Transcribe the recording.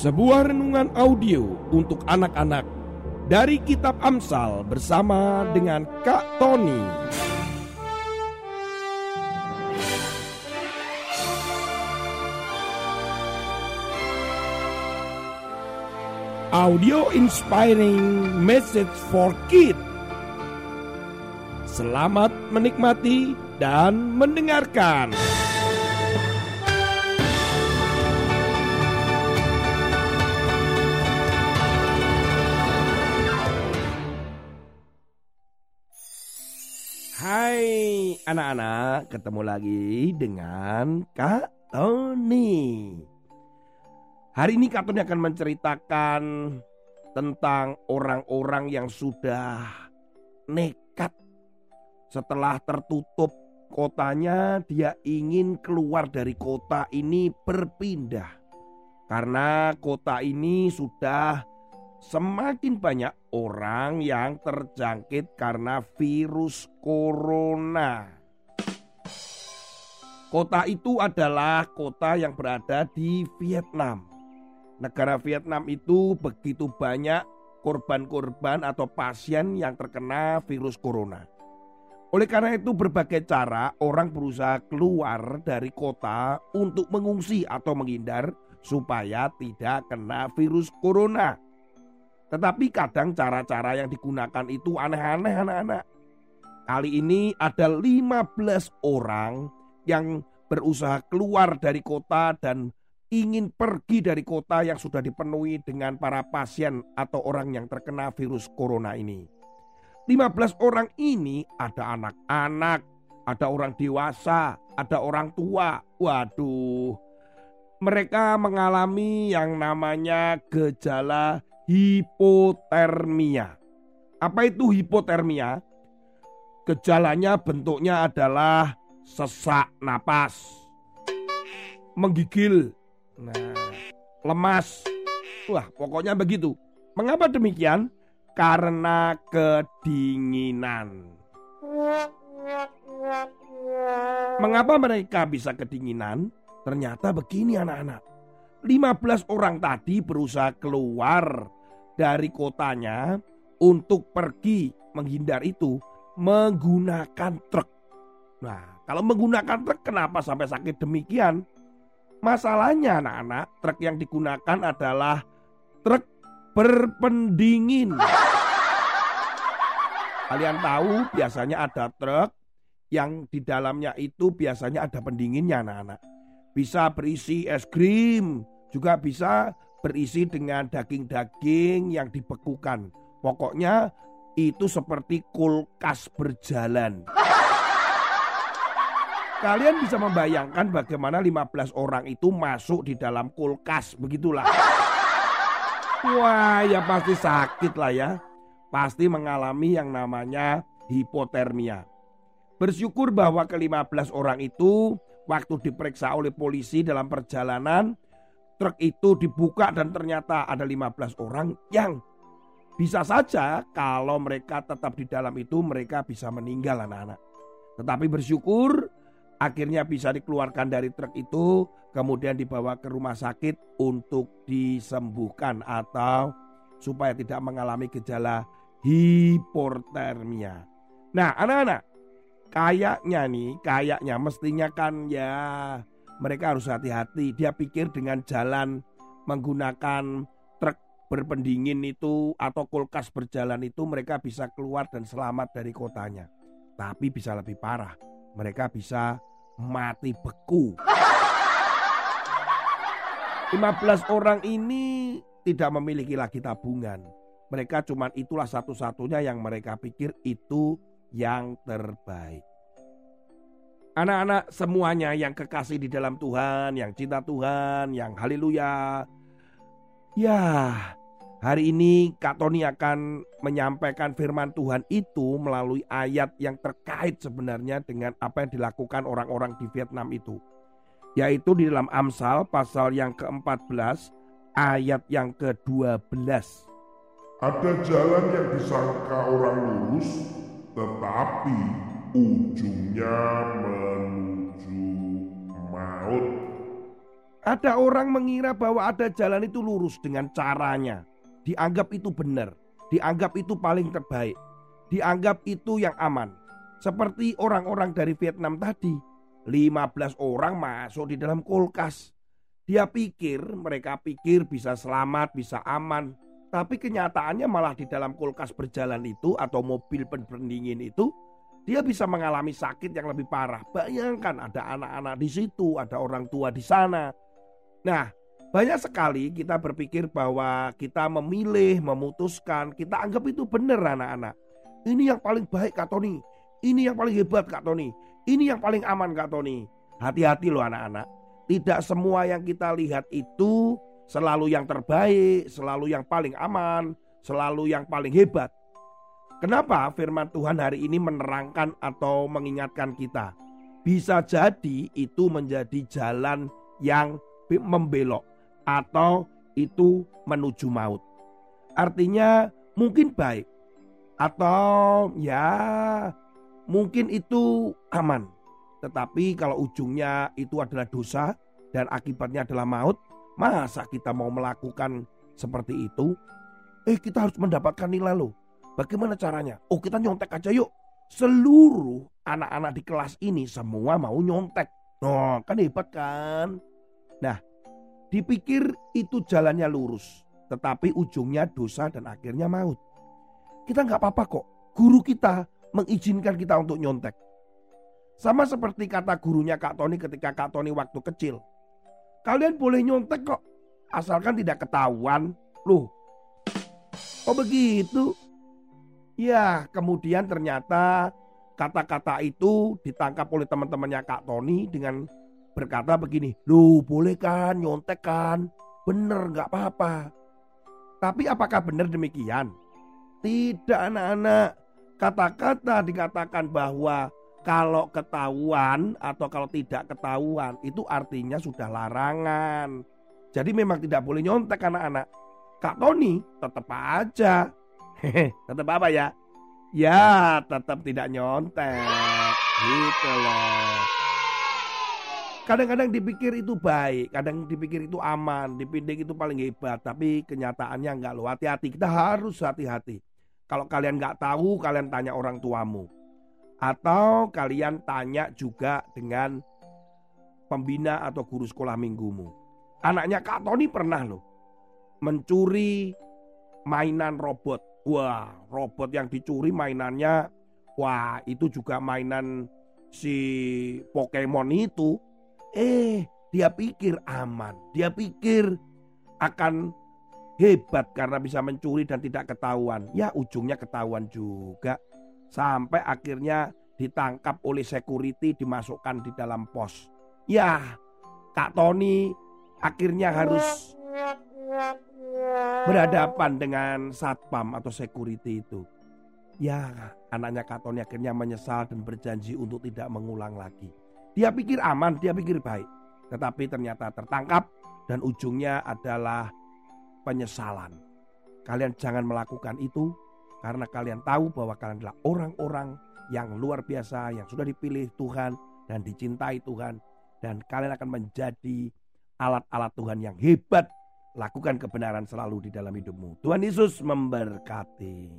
Sebuah renungan audio untuk anak-anak dari Kitab Amsal bersama dengan Kak Tony. Audio Inspiring Message for Kids. Selamat menikmati dan mendengarkan. Anak-anak, ketemu lagi dengan Kak Tony. Hari ini Kak Tony akan menceritakan tentang orang-orang yang sudah nekat setelah tertutup kotanya dia ingin keluar dari kota ini berpindah. Karena kota ini sudah semakin banyak orang yang terjangkit karena virus corona. Kota itu adalah kota yang berada di Vietnam. Negara Vietnam itu begitu banyak korban-korban atau pasien yang terkena virus corona. Oleh karena itu berbagai cara orang berusaha keluar dari kota untuk mengungsi atau menghindar supaya tidak kena virus corona. Tetapi kadang cara-cara yang digunakan itu aneh-aneh anak-anak. Kali ini ada 15 orang yang berusaha keluar dari kota dan ingin pergi dari kota yang sudah dipenuhi dengan para pasien atau orang yang terkena virus corona ini. 15 orang ini ada anak-anak, ada orang dewasa, ada orang tua. Waduh, mereka mengalami yang namanya gejala hipotermia. Apa itu hipotermia? Gejalanya bentuknya adalah sesak napas, menggigil, nah, lemas. Wah, pokoknya begitu. Mengapa demikian? Karena kedinginan. Mengapa mereka bisa kedinginan? Ternyata begini anak-anak. 15 orang tadi berusaha keluar dari kotanya untuk pergi menghindar itu menggunakan truk. Nah, kalau menggunakan truk kenapa sampai sakit demikian? Masalahnya anak-anak, truk yang digunakan adalah truk berpendingin. Kalian tahu biasanya ada truk yang di dalamnya itu biasanya ada pendinginnya anak-anak. Bisa berisi es krim, juga bisa berisi dengan daging-daging yang dibekukan. Pokoknya itu seperti kulkas berjalan. Kalian bisa membayangkan bagaimana 15 orang itu masuk di dalam kulkas, begitulah. Wah, ya pasti sakit lah ya. Pasti mengalami yang namanya hipotermia. Bersyukur bahwa ke-15 orang itu waktu diperiksa oleh polisi dalam perjalanan truk itu dibuka dan ternyata ada 15 orang yang bisa saja kalau mereka tetap di dalam itu mereka bisa meninggal anak-anak. Tetapi bersyukur akhirnya bisa dikeluarkan dari truk itu kemudian dibawa ke rumah sakit untuk disembuhkan atau supaya tidak mengalami gejala hipotermia. Nah, anak-anak, kayaknya nih, kayaknya mestinya kan ya mereka harus hati-hati. Dia pikir dengan jalan menggunakan truk berpendingin itu atau kulkas berjalan itu mereka bisa keluar dan selamat dari kotanya. Tapi bisa lebih parah. Mereka bisa mati beku. 15 orang ini tidak memiliki lagi tabungan. Mereka cuma itulah satu-satunya yang mereka pikir itu yang terbaik. Anak-anak semuanya yang kekasih di dalam Tuhan, yang cinta Tuhan, yang haleluya. Ya, hari ini Kak Tony akan menyampaikan firman Tuhan itu melalui ayat yang terkait sebenarnya dengan apa yang dilakukan orang-orang di Vietnam itu. Yaitu di dalam Amsal pasal yang ke-14 ayat yang ke-12. Ada jalan yang disangka orang lurus, tetapi ujungnya menuju maut. Ada orang mengira bahwa ada jalan itu lurus dengan caranya. Dianggap itu benar, dianggap itu paling terbaik, dianggap itu yang aman. Seperti orang-orang dari Vietnam tadi, 15 orang masuk di dalam kulkas. Dia pikir, mereka pikir bisa selamat, bisa aman. Tapi kenyataannya malah di dalam kulkas berjalan itu atau mobil pendingin itu dia bisa mengalami sakit yang lebih parah. Bayangkan ada anak-anak di situ, ada orang tua di sana. Nah, banyak sekali kita berpikir bahwa kita memilih, memutuskan, kita anggap itu benar anak-anak. Ini yang paling baik Kak Tony. Ini yang paling hebat Kak Tony. Ini yang paling aman Kak Tony. Hati-hati loh anak-anak. Tidak semua yang kita lihat itu selalu yang terbaik, selalu yang paling aman, selalu yang paling hebat. Kenapa firman Tuhan hari ini menerangkan atau mengingatkan kita? Bisa jadi itu menjadi jalan yang membelok atau itu menuju maut. Artinya mungkin baik atau ya mungkin itu aman. Tetapi kalau ujungnya itu adalah dosa dan akibatnya adalah maut, masa kita mau melakukan seperti itu? Eh kita harus mendapatkan nilai loh. Bagaimana caranya? Oh kita nyontek aja yuk. Seluruh anak-anak di kelas ini semua mau nyontek. Oh kan hebat kan? Nah dipikir itu jalannya lurus. Tetapi ujungnya dosa dan akhirnya maut. Kita nggak apa-apa kok. Guru kita mengizinkan kita untuk nyontek. Sama seperti kata gurunya Kak Tony ketika Kak Tony waktu kecil. Kalian boleh nyontek kok. Asalkan tidak ketahuan. Loh, oh begitu? Ya, kemudian ternyata kata-kata itu ditangkap oleh teman-temannya Kak Tony dengan berkata begini, Lu boleh kan nyontek kan? Bener nggak apa-apa. Tapi apakah benar demikian? Tidak anak-anak. Kata-kata dikatakan bahwa kalau ketahuan atau kalau tidak ketahuan itu artinya sudah larangan. Jadi memang tidak boleh nyontek anak-anak. Kak Tony tetap aja Hehe, tetap apa ya? Ya, tetap tidak nyontek. Gitu loh. Kadang-kadang dipikir itu baik, kadang dipikir itu aman, dipindik itu paling hebat, tapi kenyataannya enggak loh. Hati-hati, kita harus hati-hati. Kalau kalian nggak tahu, kalian tanya orang tuamu. Atau kalian tanya juga dengan pembina atau guru sekolah minggumu. Anaknya Kak Tony pernah loh mencuri mainan robot Wah, robot yang dicuri mainannya, wah itu juga mainan si Pokemon itu. Eh, dia pikir aman, dia pikir akan hebat karena bisa mencuri dan tidak ketahuan. Ya ujungnya ketahuan juga. Sampai akhirnya ditangkap oleh security dimasukkan di dalam pos. Ya, Kak Tony akhirnya harus berhadapan dengan satpam atau security itu. Ya, anaknya Katoni akhirnya menyesal dan berjanji untuk tidak mengulang lagi. Dia pikir aman, dia pikir baik. Tetapi ternyata tertangkap dan ujungnya adalah penyesalan. Kalian jangan melakukan itu karena kalian tahu bahwa kalian adalah orang-orang yang luar biasa, yang sudah dipilih Tuhan dan dicintai Tuhan. Dan kalian akan menjadi alat-alat Tuhan yang hebat Lakukan kebenaran selalu di dalam hidupmu. Tuhan Yesus memberkati.